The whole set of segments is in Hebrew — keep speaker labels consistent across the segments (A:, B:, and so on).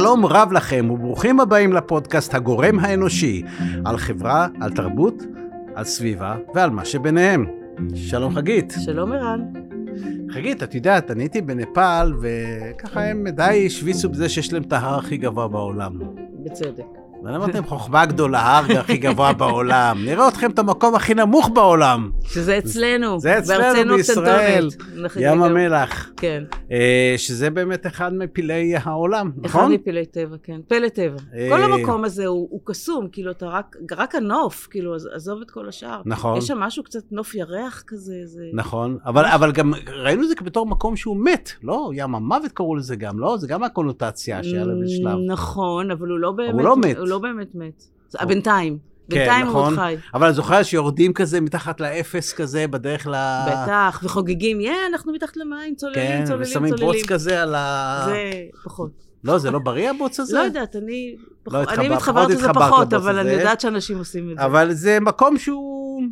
A: שלום רב לכם וברוכים הבאים לפודקאסט הגורם האנושי על חברה, על תרבות, על סביבה ועל מה שביניהם. שלום חגית.
B: שלום ערן.
A: חגית, את יודעת, אני הייתי בנפאל וככה הם די השוויצו בזה שיש להם את ההר הכי גבוה בעולם.
B: בצדק.
A: ואני אמרתי להם, חוכמה גדולה, ההר הכי גבוה בעולם. נראה אתכם את המקום הכי נמוך בעולם.
B: שזה אצלנו.
A: זה אצלנו בישראל, ים המלח.
B: כן.
A: אה, שזה באמת אחד מפלאי העולם, נכון?
B: אחד מפלאי טבע, כן. פלא טבע.
A: אה,
B: כל המקום הזה הוא הוא קסום, כאילו, אתה רק, רק הנוף, כאילו, עז- עזוב את כל השאר.
A: נכון.
B: יש שם משהו קצת נוף ירח כזה, זה...
A: נכון, אבל, אבל גם ראינו את זה בתור מקום שהוא מת, לא? ים המוות קראו לזה גם, לא? זה גם הקונוטציה שהיה לזה בשלב.
B: נכון, אבל הוא לא באמת...
A: הוא לא מת.
B: הוא לא באמת מת. בינתיים.
A: כן,
B: בינתיים הוא
A: נכון.
B: עוד חי.
A: אבל אני זוכר שיורדים כזה מתחת לאפס כזה בדרך ל...
B: בטח, וחוגגים, יא, אנחנו מתחת למים, צוללים,
A: כן,
B: צוללים,
A: ושמים
B: צוללים.
A: בוץ כזה על ה...
B: זה פחות.
A: לא, זה לא בריא הבוץ הזה?
B: לא יודעת, אני...
A: לא
B: פחות- אני מתחברת לזה פחות, אבל אני
A: הזה.
B: יודעת שאנשים עושים את זה.
A: אבל זה מקום שהוא...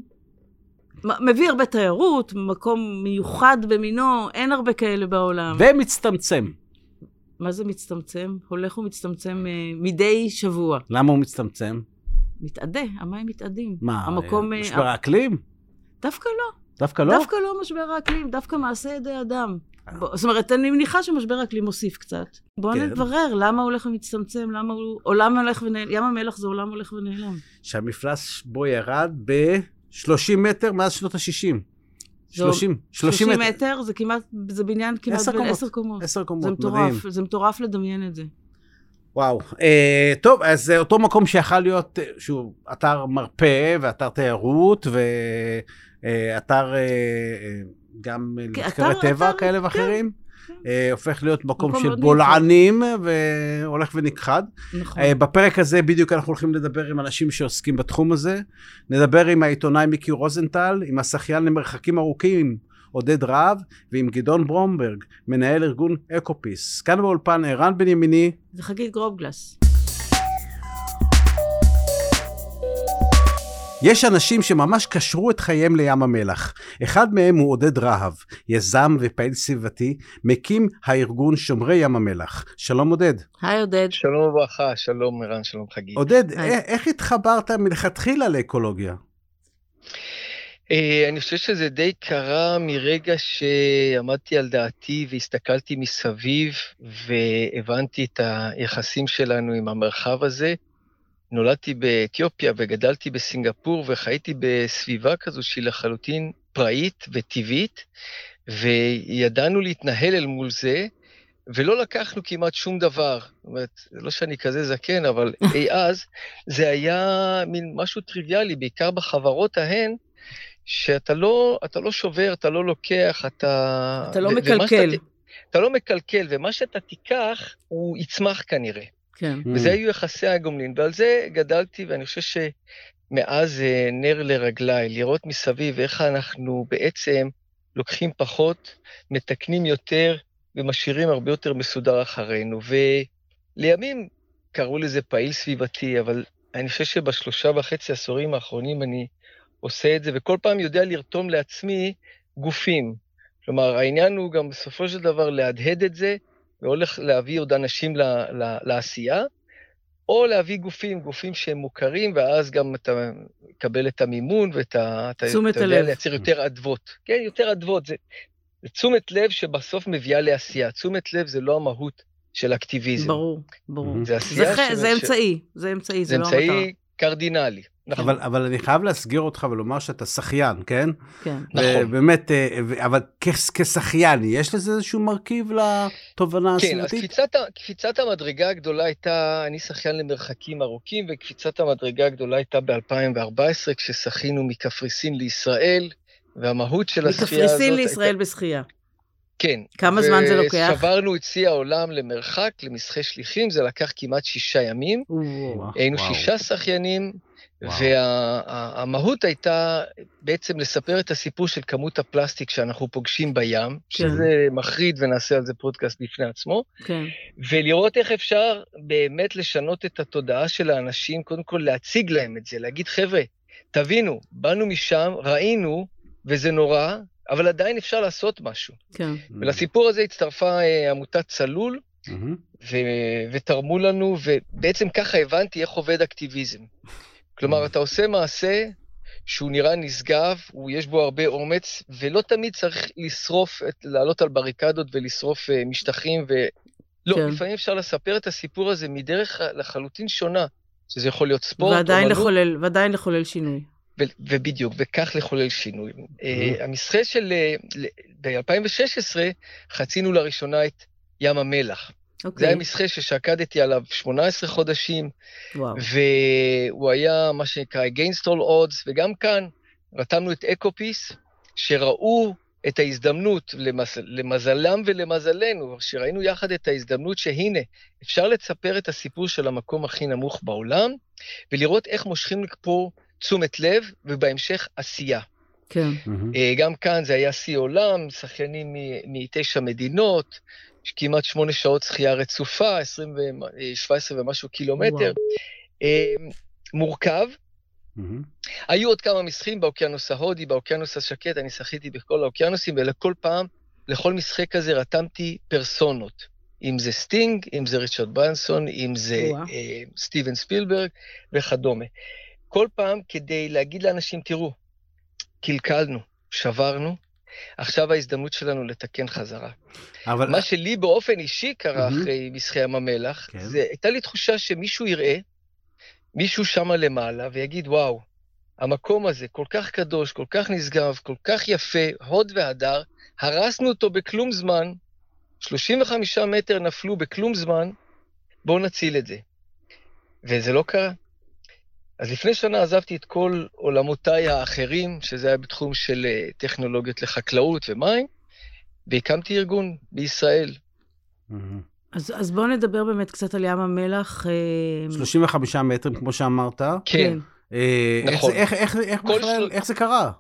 B: מביא הרבה תיירות, מקום מיוחד במינו, אין הרבה כאלה בעולם.
A: ומצטמצם.
B: מה זה מצטמצם? הולך ומצטמצם אה, מדי שבוע.
A: למה הוא מצטמצם?
B: מתאדה, המים מתאדים.
A: מה,
B: המקום...
A: אה,
B: אה,
A: משבר האקלים?
B: דווקא לא.
A: דווקא לא?
B: דווקא לא משבר האקלים, דווקא מעשה ידי אדם. בוא- זאת אומרת, אני מניחה שמשבר האקלים מוסיף קצת. בואו
A: כן.
B: נברר למה הוא הולך ומצטמצם, למה הוא... עולם הולך ונעלם, ים המלח זה עולם הולך ונעלם.
A: שהמפלס בו ירד ב-30 מטר מאז שנות ה-60. 30, 30
B: 30
A: מטר.
B: מטר זה כמעט, זה בניין כמעט
A: עשר
B: בין
A: קומות.
B: עשר קומות.
A: עשר
B: זה
A: קומות,
B: מטורף,
A: מדהים.
B: זה מטורף לדמיין את זה.
A: וואו. אה, טוב, אז זה אותו מקום שיכל להיות, אה, שהוא אתר מרפא ואתר תיירות ואתר אה, אה, גם
B: כן,
A: למחקרי
B: אתר-
A: טבע
B: אתר,
A: כאלה
B: כן,
A: ואחרים.
B: כן.
A: אה, הופך להיות מקום
B: מקום
A: של
B: מאוד
A: בולענים והולך ונכחד.
B: נכון.
A: אה, בפרק הזה בדיוק אנחנו הולכים לדבר עם אנשים שעוסקים בתחום הזה. נדבר עם העיתונאי מיקי רוזנטל, עם השחיין למרחקים ארוכים עודד רהב, ועם גדעון ברומברג, מנהל ארגון EcoPeace. כאן באולפן ערן בנימיני,
B: זה חגית גרובגלס.
A: יש אנשים שממש קשרו את חייהם לים המלח. אחד מהם הוא עודד רהב, יזם ופעיל סביבתי, מקים הארגון שומרי ים המלח. שלום עודד.
B: היי עודד.
C: שלום וברכה, שלום ערן, שלום חגית.
A: עודד. א- איך התחברת מלכתחילה לאקולוגיה?
C: אה, אני חושב שזה די קרה מרגע שעמדתי על דעתי והסתכלתי מסביב והבנתי את היחסים שלנו עם המרחב הזה. נולדתי באתיופיה וגדלתי בסינגפור וחייתי בסביבה כזו שהיא לחלוטין פראית וטבעית, וידענו להתנהל אל מול זה, ולא לקחנו כמעט שום דבר. זאת אומרת, לא שאני כזה זקן, אבל אי אז זה היה מין משהו טריוויאלי, בעיקר בחברות ההן, שאתה לא, אתה לא שובר, אתה לא לוקח, אתה...
B: אתה לא מקלקל.
C: שאתה, אתה לא מקלקל, ומה שאתה תיקח, הוא יצמח כנראה.
B: כן.
C: וזה היו יחסי הגומלין, ועל זה גדלתי, ואני חושב שמאז זה נר לרגליי, לראות מסביב איך אנחנו בעצם לוקחים פחות, מתקנים יותר, ומשאירים הרבה יותר מסודר אחרינו. ולימים קראו לזה פעיל סביבתי, אבל אני חושב שבשלושה וחצי עשורים האחרונים אני עושה את זה, וכל פעם יודע לרתום לעצמי גופים. כלומר, העניין הוא גם בסופו של דבר להדהד את זה, והולך להביא עוד אנשים ל, ל, לעשייה, או להביא גופים, גופים שהם מוכרים, ואז גם אתה מקבל את המימון ואת ה...
B: תשומת
C: אתה יודע
B: הלב.
C: לייצר יותר אדוות. כן, יותר אדוות. זה, זה תשומת לב שבסוף מביאה לעשייה. תשומת לב זה לא המהות של אקטיביזם.
B: ברור, ברור.
C: זה עשייה
B: זה ח-
C: ש-
B: זה אמצעי, זה אמצעי,
C: זה
B: זה לא המטרה.
C: אמצעי קרדינלי. נכון.
A: אבל, אבל אני חייב להסגיר אותך ולומר שאתה שחיין, כן?
B: כן.
C: נכון.
A: ובאמת, אה, אבל כשחיין, יש לזה איזשהו מרכיב לתובנה
C: כן, אז
A: הסביבתית?
C: קפיצת, ה- קפיצת המדרגה הגדולה הייתה, אני שחיין למרחקים ארוכים, וקפיצת המדרגה הגדולה הייתה ב-2014, כששחינו מקפריסין לישראל, והמהות של השחייה הזאת...
B: מקפריסין לישראל
C: הייתה,
B: בשחייה.
C: כן.
B: כמה זמן זה לוקח?
C: ושברנו את שיא העולם למרחק, למסחי שליחים, זה לקח כמעט שישה ימים.
B: וואו.
C: היינו
A: וואו.
C: שישה שחיינים, והמהות הייתה בעצם לספר את הסיפור של כמות הפלסטיק שאנחנו פוגשים בים, שזה מחריד ונעשה על זה פודקאסט בפני עצמו.
B: כן.
C: ולראות איך אפשר באמת לשנות את התודעה של האנשים, קודם כל להציג להם את זה, להגיד, חבר'ה, תבינו, באנו משם, ראינו, וזה נורא, אבל עדיין אפשר לעשות משהו.
B: כן.
C: ולסיפור הזה הצטרפה אה, עמותת צלול,
A: מהמם.
C: ו- ותרמו לנו, ובעצם ככה הבנתי איך עובד אקטיביזם. כלומר, אתה עושה מעשה שהוא נראה נשגב, הוא, יש בו הרבה אומץ, ולא תמיד צריך לשרוף, את, לעלות על בריקדות ולשרוף uh, משטחים, ו... לא,
B: כן.
C: לפעמים אפשר לספר את הסיפור הזה מדרך לחלוטין שונה, שזה יכול להיות ספורט,
B: ועדיין לחולל, ועדיין לחולל שינוי.
C: ו- ובדיוק, וכך לחולל שינוי. אה, המסחה של... ב-2016 חצינו לראשונה את ים המלח. זה
B: אוקיי,
C: היה מסחה ששקדתי עליו 18 חודשים,
B: וואו.
C: והוא היה מה שנקרא against all odds, וגם כאן רתמנו את אקופיס, שראו את ההזדמנות, למז... למזלם ולמזלנו, שראינו יחד את ההזדמנות שהנה, אפשר לספר את הסיפור של המקום הכי נמוך בעולם, ולראות איך מושכים פה תשומת לב, ובהמשך עשייה.
B: כן.
C: אה, גם כאן זה היה שיא עולם, שחיינים מ- מתשע מדינות, כמעט שמונה שעות שחייה רצופה, 20 ו- אה, 17 ומשהו קילומטר. אה, מורכב.
A: מהמם.
C: היו עוד כמה משחים באוקיינוס ההודי, באוקיינוס השקט, אני שחיתי בכל האוקיינוסים, ולכל פעם, לכל משחה כזה רתמתי פרסונות. אם זה סטינג, אם זה ריצ'רד ברנסון, אם זה
B: וואו.
C: אה, סטיבן ספילברג וכדומה. כל פעם כדי להגיד לאנשים, תראו, קלקלנו, שברנו, עכשיו ההזדמנות שלנו לתקן חזרה.
A: אבל...
C: מה שלי באופן אישי קרה
A: מהמם.
C: אחרי משחי ים המלח,
A: כן.
C: זה הייתה לי תחושה שמישהו יראה, מישהו שמה למעלה, ויגיד, וואו, המקום הזה כל כך קדוש, כל כך נשגב, כל כך יפה, הוד והדר, הרסנו אותו בכלום זמן, 35 מטר נפלו בכלום זמן, בואו נציל את זה. וזה לא קרה. אז לפני שנה עזבתי את כל עולמותיי האחרים, שזה היה בתחום של אה, טכנולוגיות לחקלאות ומים, והקמתי ארגון בישראל.
B: אז, אז בואו נדבר באמת קצת על ים המלח. אה,
A: 35 מטרים, כמו שאמרת.
C: כן.
A: אה, איך
C: נכון.
A: איך- איך- איך
C: כל
A: בכלל,
C: של-
A: איך זה קרה?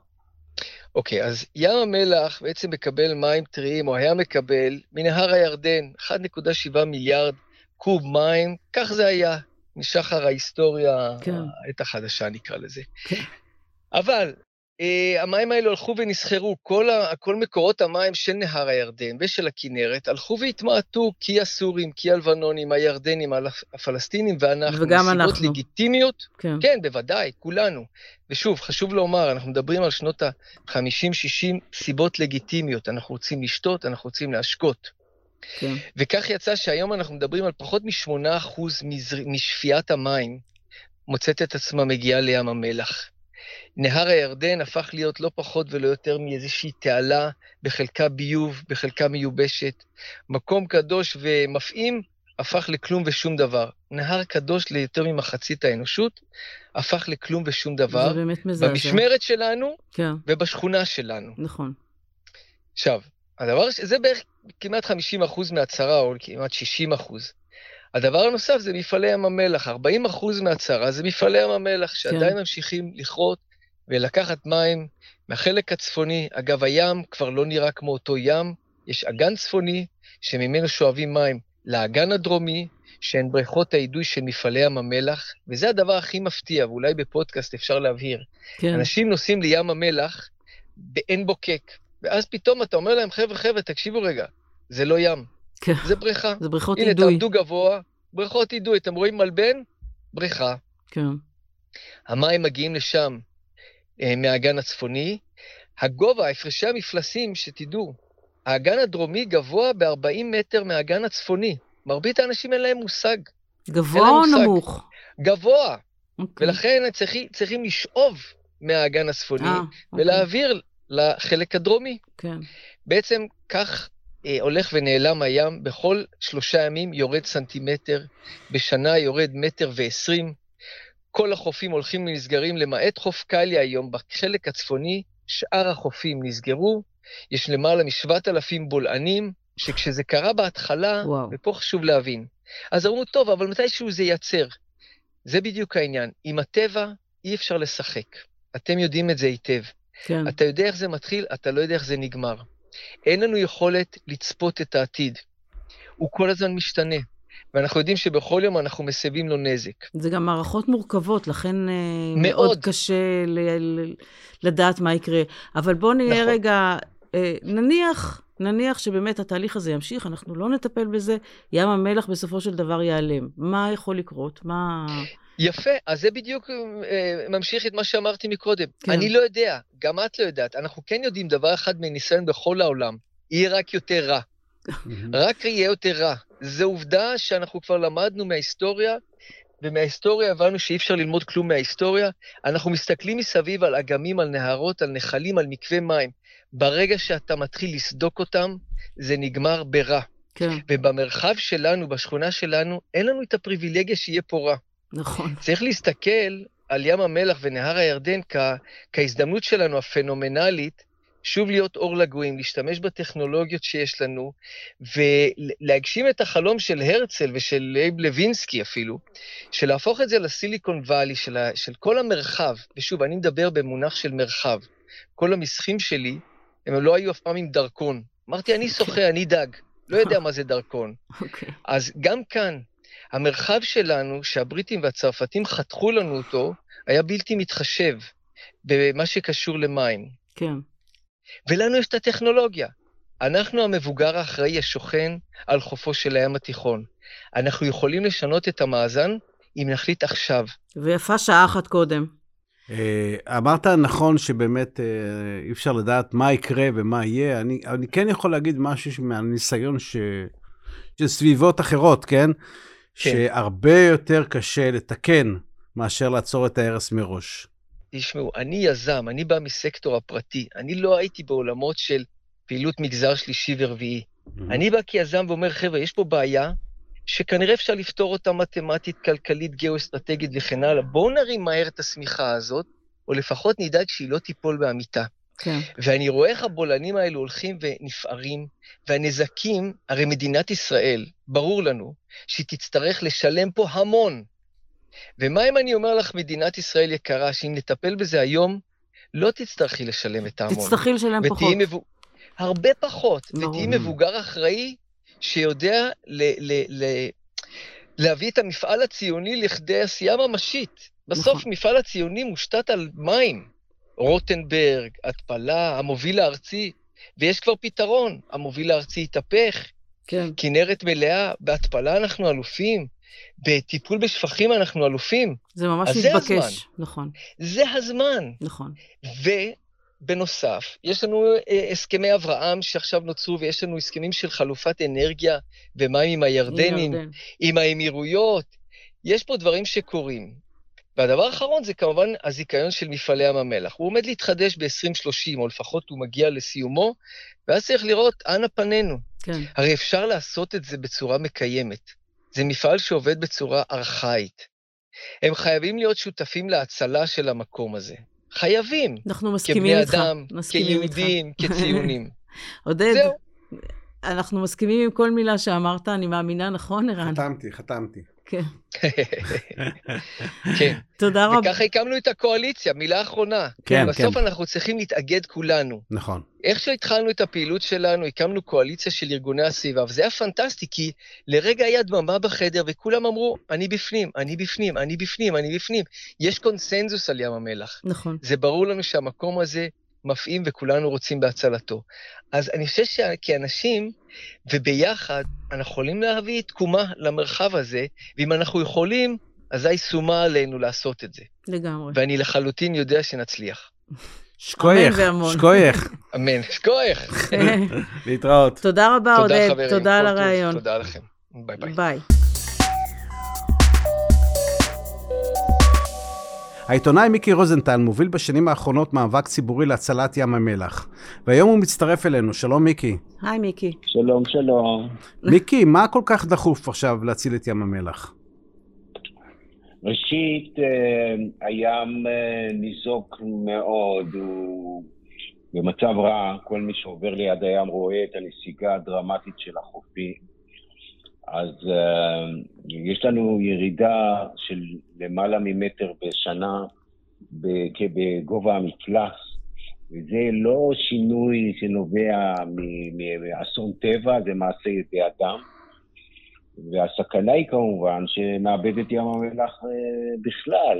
C: אוקיי, אז ים המלח בעצם מקבל מים טריים, או היה מקבל, מנהר הירדן, 1.7 מיליארד קוב מים, כך זה היה, משחר ההיסטוריה,
B: כן.
C: העת החדשה נקרא לזה.
B: כן.
C: אבל אה, המים האלו הלכו ונסחרו, כל, ה, כל מקורות המים של נהר הירדן ושל הכינרת הלכו והתמעטו, כי הסורים, כי הלבנונים, הירדנים, הפ- הפלסטינים ואנחנו,
B: וגם
C: מסיבות
B: אנחנו.
C: לגיטימיות,
B: כן.
C: כן, בוודאי, כולנו. ושוב, חשוב לומר, אנחנו מדברים על שנות ה-50-60 סיבות לגיטימיות. אנחנו רוצים לשתות, אנחנו רוצים להשקות.
B: כן.
C: וכך יצא שהיום אנחנו מדברים על פחות מ-8% מזר... משפיית המים מוצאת את עצמה מגיעה לים המלח. נהר הירדן הפך להיות לא פחות ולא יותר מאיזושהי תעלה, בחלקה ביוב, בחלקה מיובשת. מקום קדוש ומפעים הפך לכלום ושום דבר. נהר קדוש ליותר ממחצית האנושות, הפך לכלום ושום דבר.
B: זה באמת מזעזע.
C: במשמרת שלנו
B: כן,
C: ובשכונה שלנו.
B: נכון.
C: עכשיו, הדבר, זה בערך כמעט 50 אחוז מהצרה, או כמעט 60 אחוז. הדבר הנוסף זה מפעלי ים המלח. 40 אחוז מהצרה זה מפעלי ים המלח, שעדיין ממשיכים לכרות ולקחת מים מהחלק הצפוני. אגב, הים כבר לא נראה כמו אותו ים, יש אגן צפוני שממנו שואבים מים לאגן הדרומי, שהן בריכות האידוי של מפעלי ים המלח, וזה הדבר הכי מפתיע, ואולי בפודקאסט אפשר להבהיר.
B: כן.
C: אנשים נוסעים לים המלח בעין בוקק, ואז פתאום אתה אומר להם, חבר'ה, חבר'ה, תקשיבו רגע, זה לא ים,
B: כן.
C: זה בריכה.
B: זה בריכות
C: הנה,
B: אידוי.
C: תעמדו גבוה, בריכות אידוי, אתם רואים מלבן? בריכה.
B: כן.
C: המים מגיעים לשם אה, מהאגן הצפוני. הגובה, הפרשי המפלסים, שתדעו, האגן הדרומי גבוה ב-40 מטר מהאגן הצפוני. מרבית האנשים אין להם מושג.
B: גבוה או. נמוך?
C: גבוה,
B: אוקיי.
C: ולכן צריכים, צריכים לשאוב מהאגן הצפוני
B: אה, אוקיי.
C: ולהעביר לחלק הדרומי.
B: כן.
C: בעצם כך אה, הולך ונעלם הים, בכל שלושה ימים יורד סנטימטר, בשנה יורד מטר ועשרים. כל החופים הולכים ונסגרים, למעט חוף קליה היום, בחלק הצפוני, שאר החופים נסגרו. יש למעלה משבעת אלפים בולענים, שכשזה קרה בהתחלה,
B: וואו.
C: ופה חשוב להבין, אז אמרו, טוב, אבל מתישהו זה ייצר. זה בדיוק העניין. עם הטבע אי אפשר לשחק. אתם יודעים את זה היטב.
B: כן.
C: אתה יודע איך זה מתחיל, אתה לא יודע איך זה נגמר. אין לנו יכולת לצפות את העתיד. הוא כל הזמן משתנה, ואנחנו יודעים שבכל יום אנחנו מסבים לו נזק.
B: זה גם מערכות מורכבות, לכן אה, מאוד,
C: מאוד.
B: קשה ל- ל- לדעת מה יקרה. אבל בואו נהיה
C: נכון.
B: רגע, אה, נניח נניח שבאמת התהליך הזה ימשיך, אנחנו לא נטפל בזה, ים המלח בסופו של דבר ייעלם. מה יכול לקרות? מה...
C: יפה, אז זה בדיוק אה, ממשיך את מה שאמרתי מקודם.
B: כן.
C: אני לא יודע, גם את לא יודעת. אנחנו כן יודעים דבר אחד מניסיון בכל העולם, יהיה רק יותר רע. רק יהיה יותר רע. זו עובדה שאנחנו כבר למדנו מההיסטוריה, ומההיסטוריה הבנו שאי אפשר ללמוד כלום מההיסטוריה. אנחנו מסתכלים מסביב על אגמים, על נהרות, על נחלים, על מקווה מים. ברגע שאתה מתחיל לסדוק אותם, זה נגמר ברע.
B: כן,
C: ובמרחב שלנו, בשכונה שלנו, אין לנו את הפריבילגיה שיהיה פה רע.
B: נכון.
C: צריך להסתכל על ים המלח ונהר הירדן כ, כהזדמנות שלנו הפנומנלית, שוב להיות אור לגויים, להשתמש בטכנולוגיות שיש לנו, ולהגשים את החלום של הרצל ושל לייב לוינסקי אפילו, של להפוך את זה ל Silicon Valley, של, ה- של כל המרחב, ושוב, אני מדבר במונח של מרחב. כל המסחים שלי, הם לא היו אף פעם עם דרכון. אמרתי, אני שוחה, אני דג, לא יודע מה זה דרכון.
B: אוקיי.
C: אז גם כאן, המרחב שלנו, שהבריטים והצרפתים חתכו לנו אותו, היה בלתי מתחשב במה שקשור למים.
B: כן,
C: ולנו יש את הטכנולוגיה. אנחנו המבוגר האחראי השוכן על חופו של הים התיכון. אנחנו יכולים לשנות את המאזן אם נחליט עכשיו.
B: ויפה שעה אחת קודם.
A: אה, אמרת נכון שבאמת אה, אי אפשר לדעת מה יקרה ומה יהיה. אני, אני כן יכול להגיד משהו מהניסיון ש... של סביבות אחרות, כן? שהרבה יותר קשה לתקן מאשר לעצור את ההרס מראש.
C: תשמעו, אני יזם, אני בא מסקטור הפרטי, אני לא הייתי בעולמות של פעילות מגזר שלישי ורביעי. אני בא כיזם ואומר, חבר'ה, יש פה בעיה שכנראה אפשר לפתור אותה מתמטית, כלכלית, גיאו-אסטרטגית וכן הלאה. בואו נרים מהר את השמיכה הזאת, או לפחות נדאג שהיא לא תיפול באמיתה.
B: כן,
C: ואני רואה איך הבולענים האלו הולכים ונפערים, והנזקים, הרי מדינת ישראל, ברור לנו, שהיא תצטרך לשלם פה המון. ומה אם אני אומר לך, מדינת ישראל יקרה, שאם נטפל בזה היום, לא תצטרכי לשלם את ההמון.
B: תצטרכי לשלם פחות.
C: ותהיי מבו... הרבה פחות,
B: ברור.
C: ותהיי מבוגר אחראי שיודע ל- ל- ל- להביא את המפעל הציוני לכדי עשייה ממשית. בסוף
B: נכון.
C: מפעל הציוני מושתת על מים. רוטנברג, התפלה, המוביל הארצי, ויש כבר פתרון, המוביל הארצי התהפך,
B: כן,
C: כנרת מלאה, בהתפלה אנחנו אלופים, בטיפול בשפכים אנחנו אלופים.
B: זה ממש
C: אז זה הזמן.
B: מתבקש. נכון,
C: זה הזמן.
B: נכון.
C: ובנוסף, יש לנו אה, הסכמי אברהם שעכשיו נוצרו, ויש לנו הסכמים של חלופת אנרגיה ומים עם הירדנים,
B: ירדן.
C: עם האמירויות. יש פה דברים שקורים. והדבר האחרון זה כמובן הזיכיון של מפעלי ים המלח. הוא עומד להתחדש ב-2030, או לפחות הוא מגיע לסיומו, ואז צריך לראות אנה פנינו.
B: כן,
C: הרי אפשר לעשות את זה בצורה מקיימת. זה מפעל שעובד בצורה ארכאית. הם חייבים להיות שותפים להצלה של המקום הזה. חייבים.
B: אנחנו מסכימים
C: כבני
B: איתך.
C: אדם,
B: מסכימים איתך.
C: כיהודים, כציונים.
B: עודד,
C: זהו.
B: אנחנו מסכימים עם כל מילה שאמרת, אני מאמינה, נכון, ערן?
A: חתמתי, חתמתי.
B: כן.
C: כן.
B: תודה רבה.
C: וככה הקמנו את הקואליציה, מילה אחרונה.
A: כן,
C: בסוף
A: כן.
C: אנחנו צריכים להתאגד כולנו.
A: נכון.
C: איך שהתחלנו את הפעילות שלנו, הקמנו קואליציה של ארגוני הסביבה, וזה היה פנטסטי, כי לרגע היה דממה בחדר, וכולם אמרו, אני בפנים, אני בפנים, אני בפנים, אני בפנים. יש קונסנזוס על ים המלח.
B: נכון.
C: זה ברור לנו שהמקום הזה מפעים וכולנו רוצים בהצלתו. אז אני חושב שכאנשים, וביחד, אנחנו יכולים להביא תקומה למרחב הזה, ואם אנחנו יכולים, אזי שומה עלינו לעשות את זה.
B: לגמרי.
C: ואני לחלוטין יודע שנצליח.
A: שקוייך. שקוייך.
C: אמן. שכוח.
A: להתראות.
B: תודה רבה,
C: תודה
B: עודד.
C: חברים.
B: תודה על. הרעיון.
C: תודה לכם. ביי ביי.
B: ביי.
A: העיתונאי מיקי רוזנטל מוביל בשנים האחרונות מאבק ציבורי להצלת ים המלח. והיום הוא מצטרף אלינו. שלום מיקי.
B: היי, מיקי.
D: שלום, שלום.
A: מיקי, מה כל כך דחוף עכשיו להציל את ים המלח?
D: ראשית, אה, הים אה, ניזוק מאוד, הוא במצב רע, כל מי שעובר ליד הים רואה את הנסיגה הדרמטית של החופים. אז uh, יש לנו ירידה של למעלה ממטר בשנה בגובה המפלס, וזה לא שינוי שנובע מאסון טבע, זה מעשה ידי אדם. והסכנה היא כמובן שנאבד את ים המלח uh, בכלל.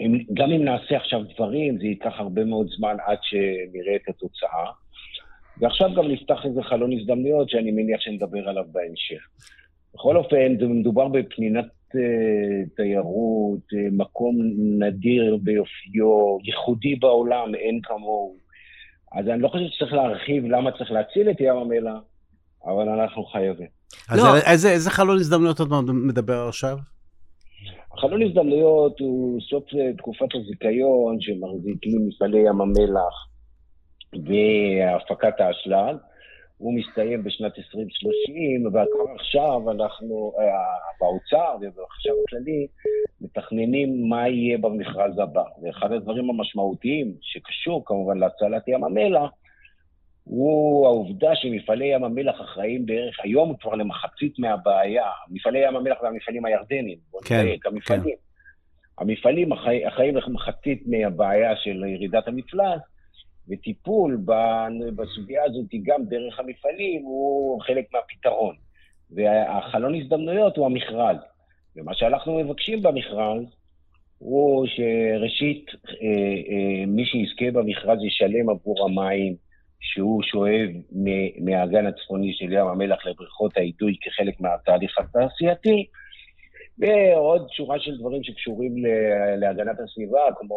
D: אם, גם אם נעשה עכשיו דברים, זה ייקח הרבה מאוד זמן עד שנראה את התוצאה. ועכשיו גם נפתח איזה חלון הזדמנויות שאני מניח שנדבר עליו בהמשך. בכל אופן, זה מדובר בפנינת uh, תיירות, uh, מקום נדיר ביופיו, ייחודי בעולם, אין כמוהו. אז אני לא חושב שצריך להרחיב למה צריך להציל את ים המלח, אבל אנחנו חייבים.
A: אז
B: לא.
A: איזה, איזה חלון הזדמנויות אתה מדבר עכשיו?
D: החלון הזדמנויות הוא סוף אה, תקופת הזיכיון שמחזיקים מפעלי ים המלח והפקת האשלג. הוא מסתיים בשנת 2030, וכבר עכשיו אנחנו, אה, באוצר ובחשב הכללי, מתכננים מה יהיה במכרז הבא. ואחד הדברים המשמעותיים, שקשור כמובן להצלת ים המלח, הוא העובדה שמפעלי ים המלח אחראים בערך, היום כבר למחצית מהבעיה, מפעלי ים המלח והמפעלים הירדניים, בוא
A: כן,
D: נדייק, המפעלים.
A: כן.
D: המפעלים אחראי- אחראים למחצית מהבעיה של ירידת המפלס, וטיפול בסוגיה הזאת גם דרך המפעלים הוא חלק מהפתרון. והחלון הזדמנויות הוא המכרז. ומה שאנחנו מבקשים במכרז הוא שראשית, אה, אה, מי שיזכה במכרז ישלם עבור המים שהוא שואב מהאגן הצפוני של ים המלח לבריכות האידוי כחלק מהתהליך התעשייתי, ועוד שורה של דברים שקשורים להגנת הסביבה, כמו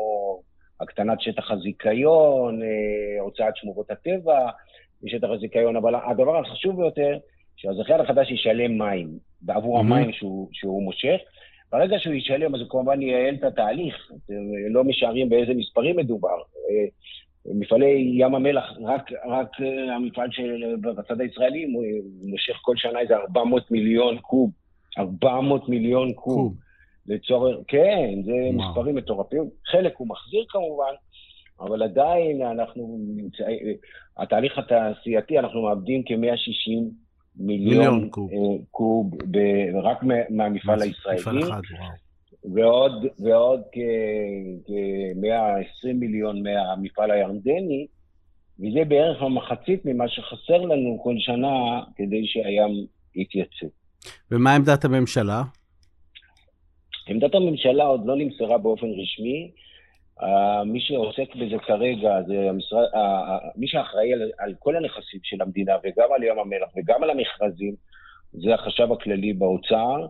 D: הקטנת שטח הזיכיון, אה, הוצאת שמורות הטבע משטח הזיכיון, אבל הדבר החשוב ביותר, שהזכיין החדש ישלם מים בעבור
A: Mhm.
D: המים שהוא, שהוא מושך. ברגע שהוא ישלם, אז הוא כמובן ייעל את התהליך. אתם לא משערים באיזה מספרים מדובר. אה, מפעלי ים המלח, רק, רק אה, המפעל של בצד הישראלי מושך כל שנה איזה 400 מיליון קוב. 400 מיליון קוב.
A: קוב.
D: לצורך, כן, זה
A: וואו.
D: מספרים מטורפים. חלק הוא מחזיר כמובן, אבל עדיין אנחנו נמצאים, התהליך התעשייתי, אנחנו מאבדים כ-160 מיליון,
A: מיליון קוב.
D: אה, קוב ב- רק מה- מהמפעל
A: מפעל
D: הישראלי,
A: אחד, וואו.
D: ועוד, ועוד כ-120 מיליון מהמפעל הירדני, וזה בערך המחצית ממה שחסר לנו כל שנה כדי שהים יתייצב.
A: ומה עמדת הממשלה?
D: עמדת הממשלה עוד לא נמסרה באופן רשמי. Uh, מי שעוסק בזה כרגע זה המשרד, uh, uh, מי שאחראי על, על כל הנכסים של המדינה וגם על ים המלח וגם על המכרזים זה החשב הכללי באוצר,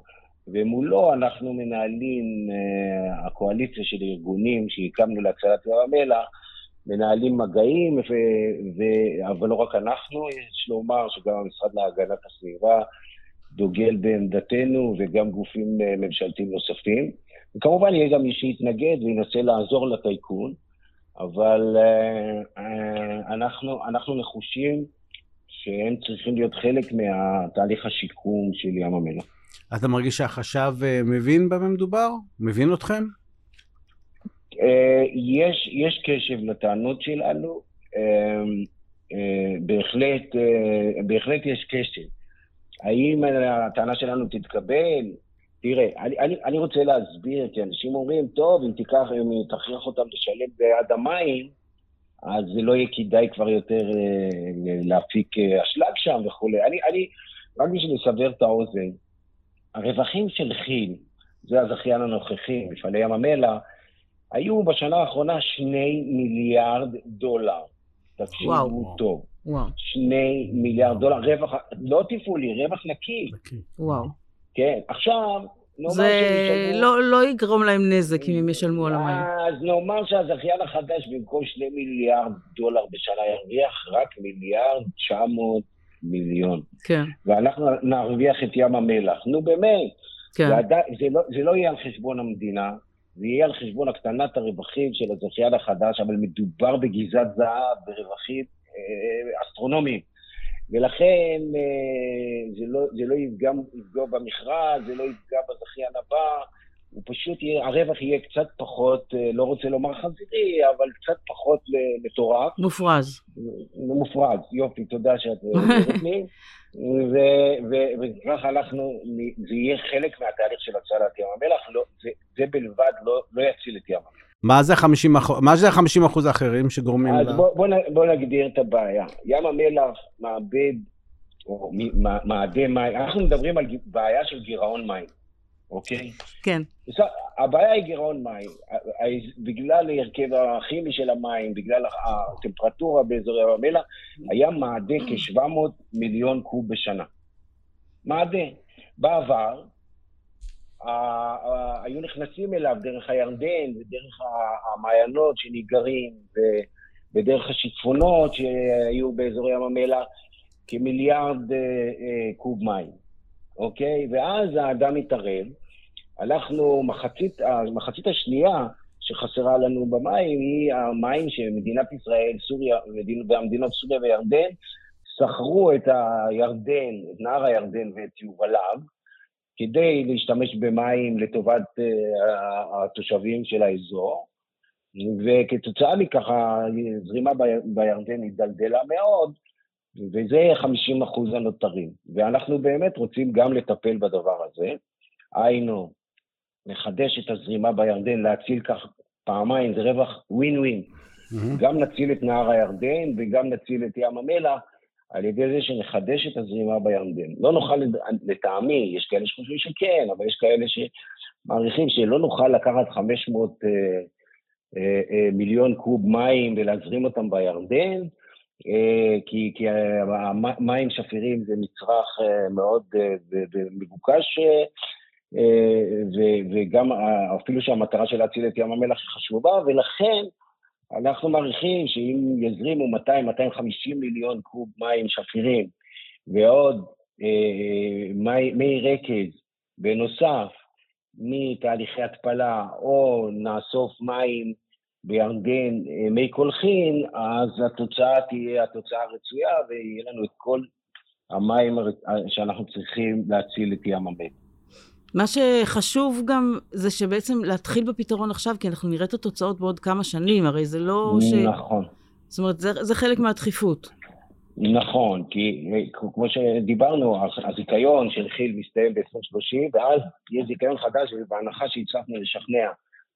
D: ומולו אנחנו מנהלים, uh, הקואליציה של ארגונים שהקמנו להצלת ים המלח, מנהלים מגעים, ו, ו, אבל לא רק אנחנו, יש לומר שגם המשרד להגנת הסביבה דוגל בעמדתנו וגם גופים אה, ממשלתיים נוספים. וכמובן יהיה גם מי שיתנגד וינסה לעזור לטייקון, אבל אה, אה, אנחנו, אנחנו נחושים שהם צריכים להיות חלק מהתהליך השיקום של ים המלח.
A: אתה מרגיש שהחשב מבין במה מדובר? מבין אתכם?
D: יש, יש קשב לטענות שלנו, בהחלט, בהחלט יש קשב. האם הטענה שלנו תתקבל? תראה, אני, אני, אני רוצה להסביר, כי אנשים אומרים, טוב, אם תיקח, אם תכריח אותם לשלם בעד המים, אז זה לא יהיה כדאי כבר יותר אה, להפיק אה, אשלג שם וכולי. אני, אני, רק בשביל לסבר את האוזן, הרווחים של כי"ל, זה הזכיין הנוכחי, מפעלי ים המלח, היו בשנה האחרונה שני מיליארד דולר. תקשיבו. טוב.
B: וואו,
D: שני מיליארד דולר, רווח, לא תפעולי, רווח נקי,
B: וואו.
D: כן. עכשיו, נאמר
B: זה
D: שהם ישלמו-
B: לא, לא יגרום להם נזק אם הם ישלמו על המים.
D: אז נאמר שהזכיין החדש במקום שני מיליארד דולר בשנה ירוויח רק מיליארד 900 מיליון.
B: כן,
D: ואנחנו נרוויח את ים המלח. נו באמת,
B: כן.
D: ועדיין- זה, לא, זה לא יהיה על חשבון המדינה, זה יהיה על חשבון הקטנת הרווחים של הזכיין החדש, אבל מדובר בגזרת זהב, ברווחים אסטרונומיים. ולכן אה, זה לא, זה לא יפגע, יפגע במכרז, זה לא יפגע בזכיין הבא, הוא פשוט יהיה, הרווח יהיה קצת פחות, אה, לא רוצה לומר חזירי, אבל קצת פחות אה, מטורף.
B: מופרז.
D: מופרד, יופי, תודה שאת אומרת לי. ו- ו- וכך אנחנו, זה יהיה חלק מהתהליך של הצלת ים המלח, לא, זה, זה בלבד לא, לא יציל את ים המלח.
A: מה זה 50 אחוז, מה זה ה-50 אחוז האחרים שגורמים
D: אז
A: ל...
D: בוא, בוא, נגדיר את הבעיה. ים המלח מאבד, או מ- מ- מאדי מים, אנחנו מדברים על בעיה של גירעון מים. אוקיי?
B: כן.
D: בסדר, הבעיה היא גירעון מים. בגלל ההרכב הכימי של המים, בגלל הטמפרטורה באזורי ים המלח, היה מאדה כ-700 מיליון קוב בשנה. מאדה. בעבר, היו נכנסים אליו דרך הירדן ודרך המעיינות שניגרים ו- ודרך השיטפונות שהיו באזורי ים המלח כמיליארד אה, אה, קוב מים, אוקיי? ואז האדם התערב. הלכנו, מחצית, המחצית השנייה שחסרה לנו במים היא המים שמדינת ישראל, סוריה, מדינ- והמדינות סוריה וירדן שכרו את הירדן, את נהר הירדן ואת יובליו, כדי להשתמש במים לטובת uh, התושבים של האזור, וכתוצאה מכך הזרימה בירדן הידלדלה מאוד, וזה 50 אחוז הנותרים. ואנחנו באמת רוצים גם לטפל בדבר הזה. היינו, לחדש את הזרימה בירדן, להציל כך פעמיים, זה רווח ווין ווין.
A: מהמם.
D: גם נציל את נהר הירדן וגם נציל את ים המלח על ידי זה שנחדש את הזרימה בירדן. לא נוכל, לטעמי, יש כאלה שחושבים שכן, אבל יש כאלה שמעריכים שלא נוכל לקחת 500 אה, אה, אה, מיליון קוב מים ולהזרים אותם בירדן, אה, כי, כי המ- מים שפירים זה מצרך אה, מאוד אה, ומבוקש, אה, אה, וגם אה, אפילו שהמטרה של להציל את ים המלח היא חשובה, ולכן אנחנו מעריכים שאם יזרימו 200-250 מיליון קוב מים שפירים ועוד אה, מי, מי רכז בנוסף מתהליכי התפלה, או נאסוף מים בירדן, אה, מי קולחין, אז התוצאה תהיה התוצאה הרצויה ויהיה לנו את כל המים שאנחנו צריכים להציל את ים המלח.
B: מה שחשוב גם זה שבעצם להתחיל בפתרון עכשיו, כי אנחנו נראה את התוצאות בעוד כמה שנים, הרי זה לא ש...
D: נכון.
B: זאת אומרת, זה, זה חלק מהדחיפות.
D: נכון, כי כמו שדיברנו, הזיכיון של כי"ל מסתיים ב-2030, ואז יהיה זיכיון חדש, ובהנחה שהצלחנו לשכנע,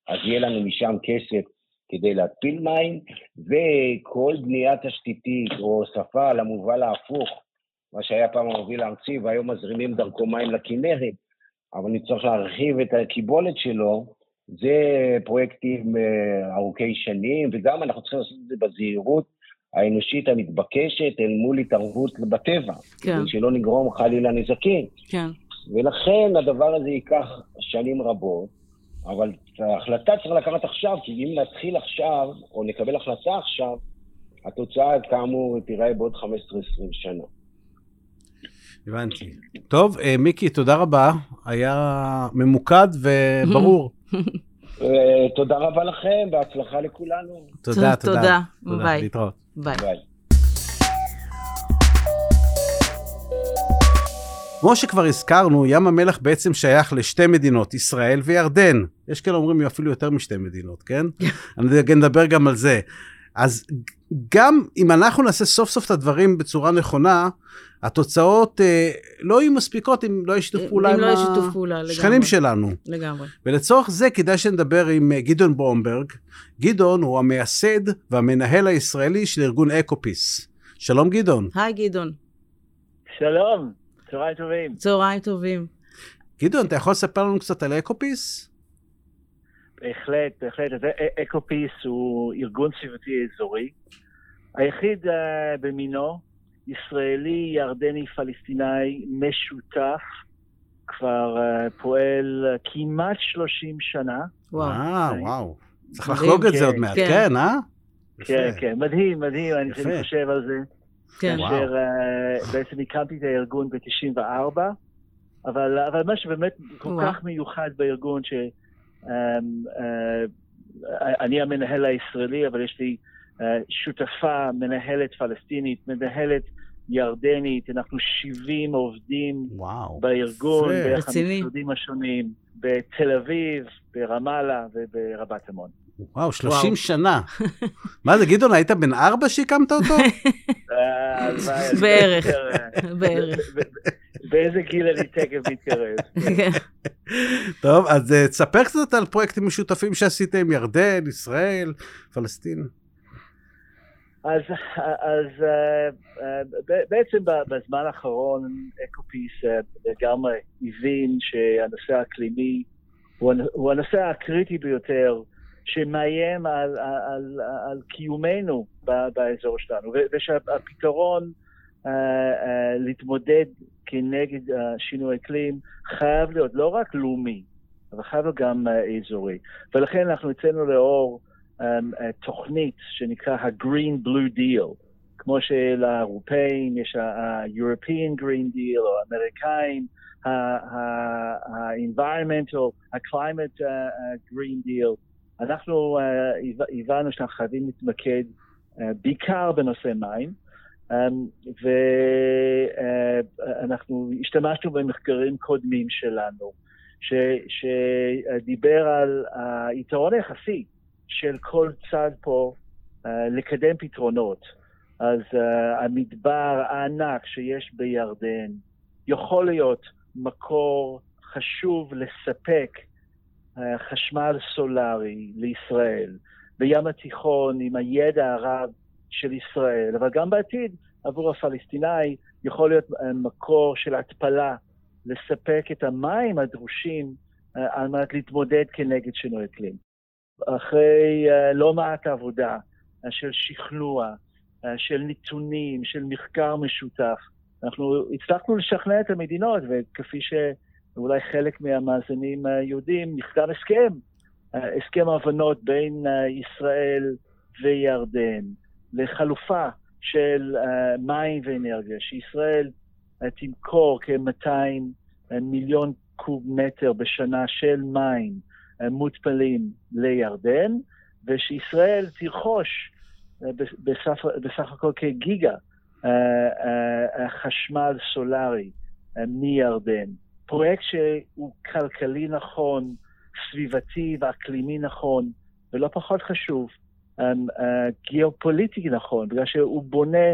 D: אז יהיה לנו משם כסף כדי להתפיל מים, וכל בנייה תשתיתית או הוספה למובל ההפוך, מה שהיה פעם המוביל הארצי, והיום מזרימים דרכו מים לכנרת, אבל נצטרך להרחיב את הקיבולת שלו, זה פרויקטים אה, ארוכי שנים, וגם אנחנו צריכים לעשות את זה בזהירות האנושית המתבקשת אל מול התערבות בטבע,
B: כן.
D: שלא נגרום חלילה נזקים.
B: כן.
D: ולכן הדבר הזה ייקח שנים רבות, אבל ההחלטה צריך לקחת עכשיו, כי אם נתחיל עכשיו, או נקבל החלטה עכשיו, התוצאה כאמור תיראה בעוד 15-20 שנה.
A: הבנתי. טוב, אה, מיקי, תודה רבה. היה ממוקד וברור.
D: אה, תודה רבה לכם, בהצלחה לכולנו.
A: תודה,
B: תודה.
A: תודה.
B: ביי.
A: להתראות.
B: ביי.
D: ביי.
A: כמו שכבר הזכרנו, ים המלח בעצם שייך לשתי מדינות, ישראל וירדן. יש כאלה אומרים אפילו יותר משתי מדינות, כן? אני נדבר גם על זה. אז גם אם אנחנו נעשה סוף סוף את הדברים בצורה נכונה, התוצאות אה, לא יהיו מספיקות אם לא יהיה שיתוף פעולה
B: אם
A: עם
B: לא.
A: השכנים שלנו.
B: לגמרי.
A: ולצורך זה כדאי שנדבר עם אה, גדעון ברומברג. גדעון הוא המייסד והמנהל הישראלי של ארגון אקופיס. שלום גדעון.
B: היי גדעון,
E: שלום, צהריים טובים.
B: צהריים טובים.
A: גדעון, אתה יכול לספר לנו קצת על אקופיס?
E: בהחלט, בהחלט. אז אקופיס הוא ארגון סביבתי אזורי, היחיד אה, במינו, ישראלי, ירדני, פלסטיני, משותף, כבר אה, פועל אה, כמעט 30 שנה.
B: וואו.
A: אה. וואו. צריך
B: מדהים,
A: לחגוג את זה
E: כן,
A: עוד מעט,
B: כן.
A: כן, אה?
E: כן,
A: יפה.
E: כן, מדהים, מדהים, אני חושב על זה.
B: כן.
A: וואו.
E: כאשר uh, בעצם הקמתי את הארגון ב-94, אבל, אבל מה שבאמת כל
B: וואו.
E: כך מיוחד בארגון, שאני המנהל הישראלי, אבל יש לי uh, שותפה, מנהלת פלסטינית, מנהלת ירדנית, אנחנו 70 עובדים
A: וואו.
E: בארגון. דרך
B: רציני.
E: המשרדים השונים, בתל אביב, ברמאללה וברבת עמון.
A: וואו, 30
B: וואו.
A: שנה. מה זה, גדעון, היית בן ארבע שהקמת אותו?
E: אה,
B: בערך.
E: אה,
B: בערך.
E: באיזה גיל אני תכף מתקרב.
B: כן.
A: טוב, אז אה, תספר קצת על פרויקטים משותפים שעשיתם, ירדן, ישראל, פלסטין.
E: אז, אז אה, אה, בעצם בזמן האחרון אקופיס אה, לגמרי הבין שהנושא האקלימי הוא, הוא הנושא הקריטי ביותר שמאיים על, על, על, על קיומנו באזור שלנו, ושהפתרון uh, uh, להתמודד כנגד uh, שינוי אקלים חייב להיות לא רק לאומי, אבל חייב להיות גם אזורי. ולכן אנחנו אצלנו לאור um, תוכנית שנקרא ה-Green Blue Deal, כמו שלאירופאים יש ה-European Green Deal, או האמריקאים, ה-Environmental, ה-Climate Green Deal. אנחנו uh, הבנו שאנחנו חייבים להתמקד uh, בעיקר בנושא מים, um, ואנחנו השתמשנו במחקרים קודמים שלנו, ש, שדיבר על היתרון היחסי של כל צד פה לקדם פתרונות. אז המדבר הענק שיש בירדן יכול להיות מקור חשוב לספק חשמל סולארי לישראל, בים התיכון עם הידע הרב של ישראל, אבל גם בעתיד עבור הפלסטיני יכול להיות uh, מקור של התפלה לספק את המים הדרושים uh, על מנת להתמודד כנגד שינוי אקלים. אחרי uh, לא מעט עבודה של שכנוע, של נתונים, של מחקר משותף, אנחנו הצלחנו לשכנע את המדינות, וכפי שאולי חלק מהמאזינים יודעים, נחתם הסכם, הסכם הבנות בין uh, ישראל וירדן לחלופה של uh, מים ואנרגיה, שישראל uh, תמכור כ-200 uh, מיליון קוב מטר בשנה של מים מותפלים לירדן, ושישראל תרכוש אה, בסך, בסך הכל כגיגה אה, אה, חשמל סולארי מירדן. פרויקט שהוא כלכלי נכון, סביבתי ואקלימי נכון, ולא פחות חשוב, גיאופוליטי נכון, בגלל שהוא בונה...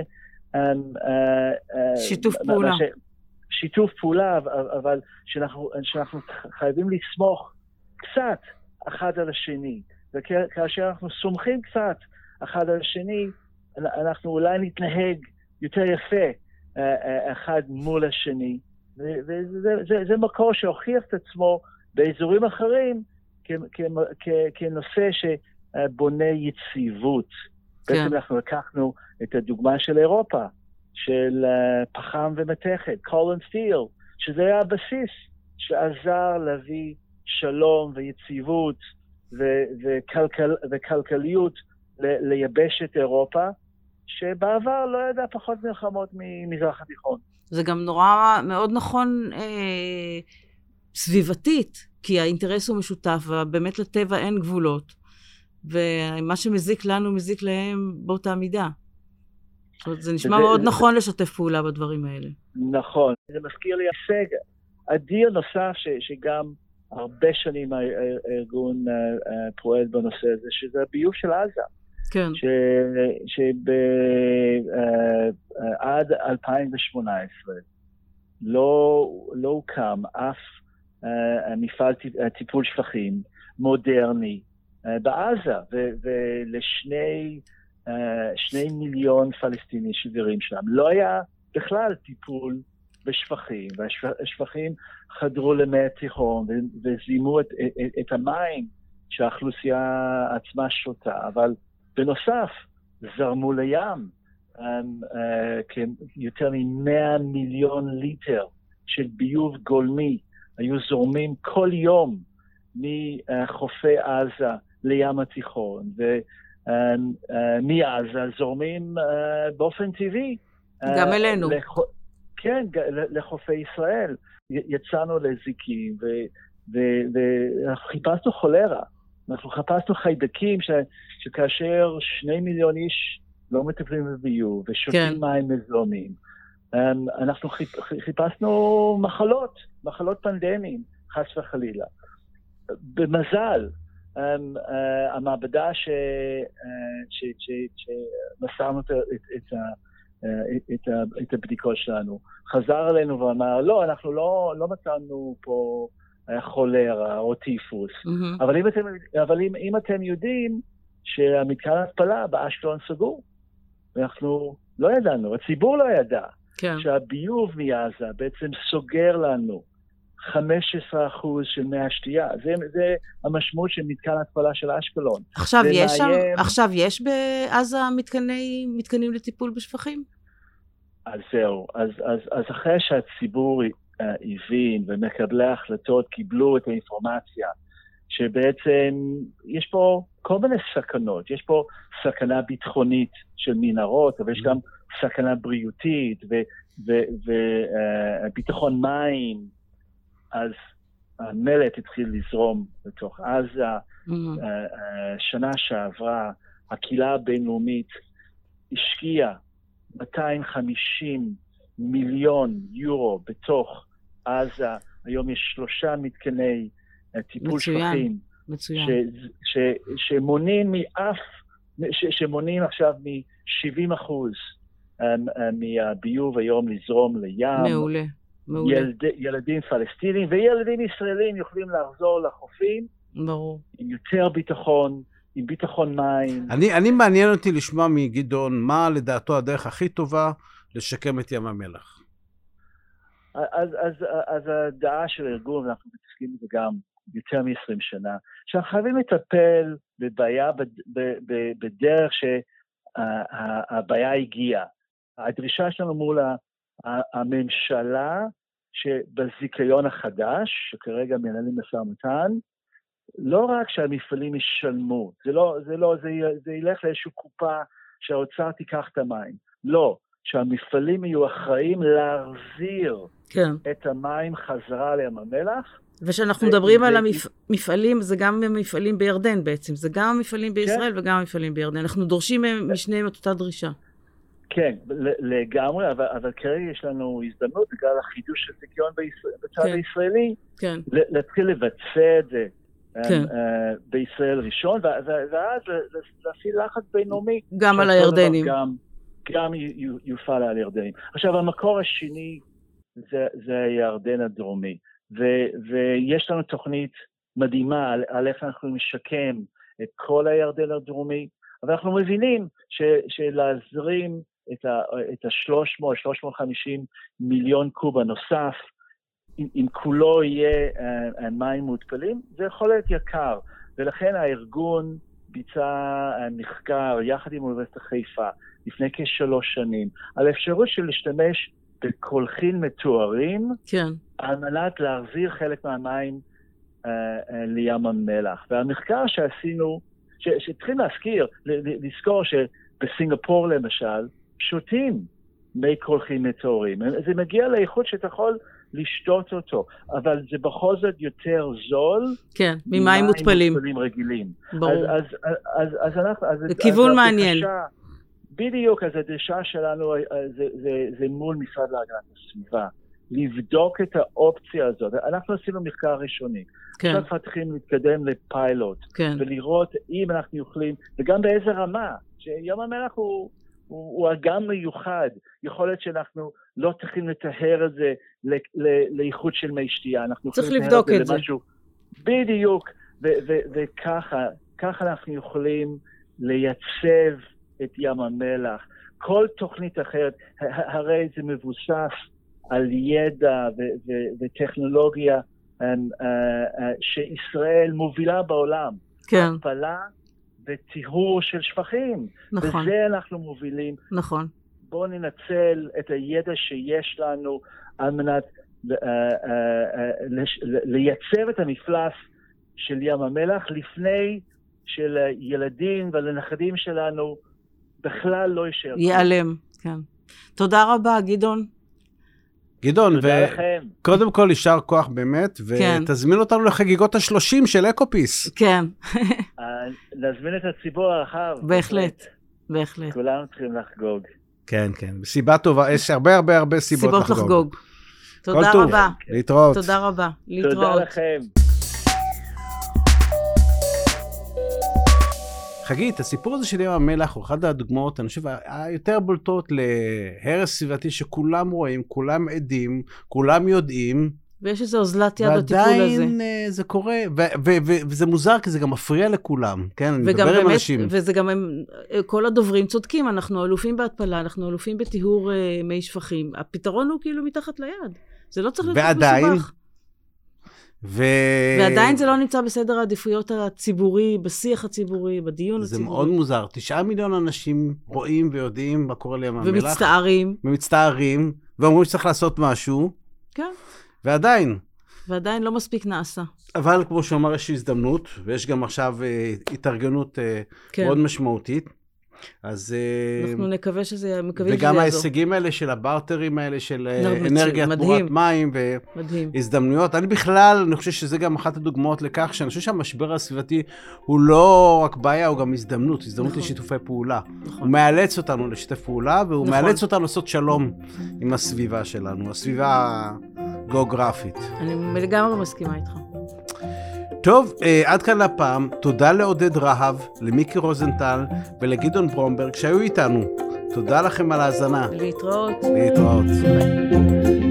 B: שיתוף פעולה.
E: שיתוף פעולה, אבל שאנחנו, שאנחנו חייבים לסמוך קצת אחד על השני. וכאשר אנחנו סומכים קצת אחד על השני, אנחנו אולי נתנהג יותר יפה אה, אה, אחד מול השני. וזה זה, זה מקור שהוכיח את עצמו באזורים אחרים כנושא שבונה יציבות. כן. בעצם אנחנו לקחנו את הדוגמה של אירופה, של אה, פחם ומתכת, קול סטיל, שזה היה הבסיס שעזר להביא שלום ויציבות ו- וכלכל- וכלכליות ל- ליבשת אירופה, שבעבר לא ידע פחות מלחמות ממזרח התיכון.
B: זה גם נורא מאוד נכון אה, סביבתית, כי האינטרס הוא משותף, ובאמת לטבע אין גבולות. ומה שמזיק לנו, מזיק להם באותה מידה. זאת אומרת, זה נשמע זה, מאוד זה, נכון זה... לשתף פעולה בדברים האלה.
E: נכון. זה מזכיר לי הישג אדיר נוסף, ש, שגם הרבה שנים הארגון אה, אה, פועל בנושא הזה, שזה הביוב של עזה.
B: כן.
E: שעד אה, 2018 לא, לא הוקם אף מפעל טיפול שפכים מודרני בעזה, ולשני שני מיליון פלסטינים שגרים שם לא היה בכלל טיפול בשפכים, והשפכים חדרו למי התיכון וזימו את, את, את המים שהאוכלוסייה עצמה שותה, אבל בנוסף זרמו לים um, uh, יותר מ-100 מיליון ליטר של ביוב גולמי היו זורמים כל יום מחופי עזה לים התיכון, ומעזה uh, זורמים uh, באופן טבעי.
B: גם אלינו. לכ...
E: כן, לחופי ישראל. יצאנו לזיקים, וחיפשנו חולרה. אנחנו חיפשנו חיידקים ש, שכאשר שני מיליון איש לא מטפלים בביוב ושותים כן. מים מזוהמים, אמ, אנחנו חיפ, חיפשנו מחלות, מחלות פנדמיים, חס וחלילה. במזל, um, uh, המעבדה שמסרנו את, את, את, את, את הבדיקות שלנו. חזר אלינו ואמר, לא, אנחנו לא, לא מצאנו פה אה, חולרה או טיפוס, mm-hmm. אבל, אם אתם, אבל אם, אם אתם יודעים שהמתקן ההתפלה באשקלון סגור, ואנחנו לא ידענו, הציבור לא ידע,
B: כן.
E: שהביוב מעזה בעצם סוגר לנו 15% של מי השתייה. זה, זה המשמעות של מתקן התפלה של אשקלון.
B: עכשיו יש שם,
E: מאיים.
B: עכשיו יש בעזה מתקני, מתקנים לטיפול בשפכים?
E: אז זהו, אז, אז, אז אחרי שהציבור הבין ומקבלי ההחלטות קיבלו את האינפורמציה, שבעצם יש פה כל מיני סכנות, יש פה סכנה ביטחונית של מנהרות, אבל יש גם סכנה בריאותית וביטחון מים, אז המלט התחיל לזרום לתוך עזה.
B: Mhm.
E: אה, אה, שנה שעברה הקהילה הבינלאומית השקיעה 250 מיליון יורו בתוך עזה. היום יש שלושה מתקני אה, טיפול
B: מצוין.
E: שפכים
B: מצוין.
E: שמונעים מאף, ש- שמונעים עכשיו מ-70 אחוז אה, אה, מהביוב היום לזרום לים.
B: מעולה, מעולה,
E: ילד, ילדים פלסטינים וילדים ישראלים יכולים לחזור לחופים
B: ברור.
E: עם יותר ביטחון, עם ביטחון מים.
A: אני, אני מעניין אותי לשמוע מגדעון מה לדעתו הדרך הכי טובה לשקם את ים המלח.
E: אז, אז, אז הדעה של הארגון, ואנחנו מתעסקים בזה גם יותר מ-20 שנה, שאנחנו חייבים לטפל בבעיה בדרך שהבעיה הגיעה. הדרישה שלנו מול הממשלה, שבזיכיון החדש, שכרגע מנהלים משא ומתן, לא רק שהמפעלים ישלמו, זה לא, זה לא, זה, זה ילך לאיזושהי קופה שהאוצר תיקח את המים. לא, שהמפעלים יהיו אחראים להחזיר
B: כן.
E: את המים חזרה לים המלח.
B: ושאנחנו
E: ו-
B: מדברים על המפעלים, זה גם המפעלים בירדן בעצם, זה גם המפעלים בישראל וגם המפעלים בירדן. אנחנו דורשים מהם- משניהם את אותה דרישה.
E: כן, לגמרי, אבל, אבל כרגע יש לנו הזדמנות, בגלל החידוש של זיכיון בצד
B: כן.
E: הישראלי,
B: כן,
E: להתחיל לבצע את זה.
B: כן.
E: אה, בישראל ראשון, ואז להפעיל לחץ בינלאומי.
B: גם על הירדנים.
E: גם, גם יופעל על ירדנים. עכשיו, המקור השני זה, זה הירדן הדרומי, ו- ויש לנו תוכנית מדהימה על, על איך אנחנו נשקם את כל הירדן הדרומי, אבל אנחנו מבינים ש, שלהזרים את ה- את ה-300, 350 מיליון קוב הנוסף, אם, כולו יהיה uh, uh, מים מותפלים, זה יכול להיות יקר. ולכן הארגון ביצע מחקר יחד עם אוניברסיטת חיפה לפני כשלוש שנים, על אפשרות של להשתמש בקולחין מטוהרים
B: כן,
E: על מנת להחזיר חלק מהמים uh, uh, לים המלח. והמחקר שעשינו, ש- שצריכים להזכיר, לזכור שבסינגפור למשל, שותים מי קולחין מטוהרים. זה מגיע לאיכות שאתה יכול לשתות אותו, אבל זה בכל זאת יותר זול
B: כן, ממים מותפלים,
E: מותפלים רגילים.
B: ברור.
E: אז, אז, אז, אז אנחנו... אז,
B: זה
E: אז
B: כיוון
E: הדרישה-
B: מעניין.
E: בדיוק, אז הדרישה שלנו אה, זה, זה, זה מול משרד להגנת הסביבה. לבדוק את האופציה הזאת. אנחנו עשינו מחקר ראשוני.
B: כן,
E: עכשיו צריכים להתקדם לפיילוט,
B: כן,
E: ולראות אם אנחנו יכולים, וגם באיזה רמה, שים המלח הוא, הוא, הוא אגם מיוחד. יכול להיות שאנחנו לא צריכים לטהר את זה לאיכות של מי שתייה, אנחנו
B: צריך לבדוק את זה.
E: למשהו- בדיוק, וככה, ככה אנחנו יכולים לייצב את ים המלח. כל תוכנית אחרת, הרי זה מבוסס על ידע וטכנולוגיה אה, אה, אה, שישראל מובילה בעולם.
B: כן,
E: הפלה וטיהור של שפכים.
B: נכון,
E: בזה אנחנו מובילים.
B: נכון.
E: בואו ננצל את הידע שיש לנו על מנת אה, אה, אה, לייצב את המפלס של ים המלח לפני שלילדים ולנכדים שלנו בכלל לא יישאר.
B: ייעלם, כן. תודה רבה, גדעון.
A: גדעון. וקודם כל יישר כוח באמת,
B: כן.
A: ותזמין אותנו לחגיגות ה-30 של אקופיס.
B: כן,
E: נזמין את הציבור הרחב.
B: בהחלט, בהחלט.
E: כולנו צריכים לחגוג.
A: כן, כן, סיבה טובה, יש הרבה הרבה הרבה סיבות
B: סיבות
A: לחגוג.
B: לחגוג.
A: כל
B: תודה
A: טוב.
B: רבה.
A: להתראות.
B: תודה רבה.
E: תודה
B: להתראות.
E: לכם.
A: חגית, הסיפור הזה של ים המלח הוא אחת הדוגמאות, אני חושב, היותר בולטות להרס סביבתי שכולם רואים, כולם עדים, כולם יודעים,
B: ויש איזו אוזלת יד בטיפול הזה.
A: ועדיין אה, זה קורה, וזה מוזר, כי זה גם מפריע לכולם, כן? אני מדבר עם
B: באמת,
A: אנשים.
B: וזה גם, הם, כל הדוברים צודקים, אנחנו אלופים בהתפלה, אנחנו אלופים בטיהור אה, מי שפכים. הפתרון הוא כאילו מתחת ליד. זה לא צריך להיות
A: ועדיין,
B: מסובך.
A: ו...
B: ועדיין זה לא נמצא בסדר העדיפויות הציבורי, בשיח הציבורי, בדיון
A: זה
B: הציבורי.
A: מאוד מוזר. תשעה מיליון אנשים רואים ויודעים מה קורה לים המלח.
B: ומצטערים,
A: ומצטערים, ואומרים שצריך לעשות משהו,
B: כן,
A: ועדיין.
B: ועדיין לא מספיק נעשה.
A: אבל כמו שהוא אמר, יש הזדמנות, ויש גם עכשיו אה, התארגנות אה,
B: כן,
A: מאוד משמעותית. אז... אה,
B: אנחנו נקווה שזה, מקווים שזה
A: וגם
B: יעזור.
A: ההישגים האלה של הברטרים האלה של אה,
B: אנרגיה,
A: אנרגיה. תמורת מים. והזדמנויות. אני בכלל, אני חושב שזה גם אחת הדוגמאות לכך שאני חושב שהמשבר הסביבתי הוא לא רק בעיה, הוא גם הזדמנות, הזדמנות
B: נכון.
A: לשיתופי פעולה. הוא
B: נכון.
A: מאלץ אותנו לשתף פעולה, והוא
B: נכון.
A: מאלץ אותנו לעשות שלום עם הסביבה שלנו, הסביבה הגיאוגרפית.
B: אני לגמרי מסכימה איתך.
A: טוב, אה, עד כאן הפעם. תודה לעודד רהב, למיקי רוזנטל ולגדעון ברומברג שהיו איתנו. תודה לכם על ההאזנה.
B: להתראות.
A: להתראות.
B: ביי.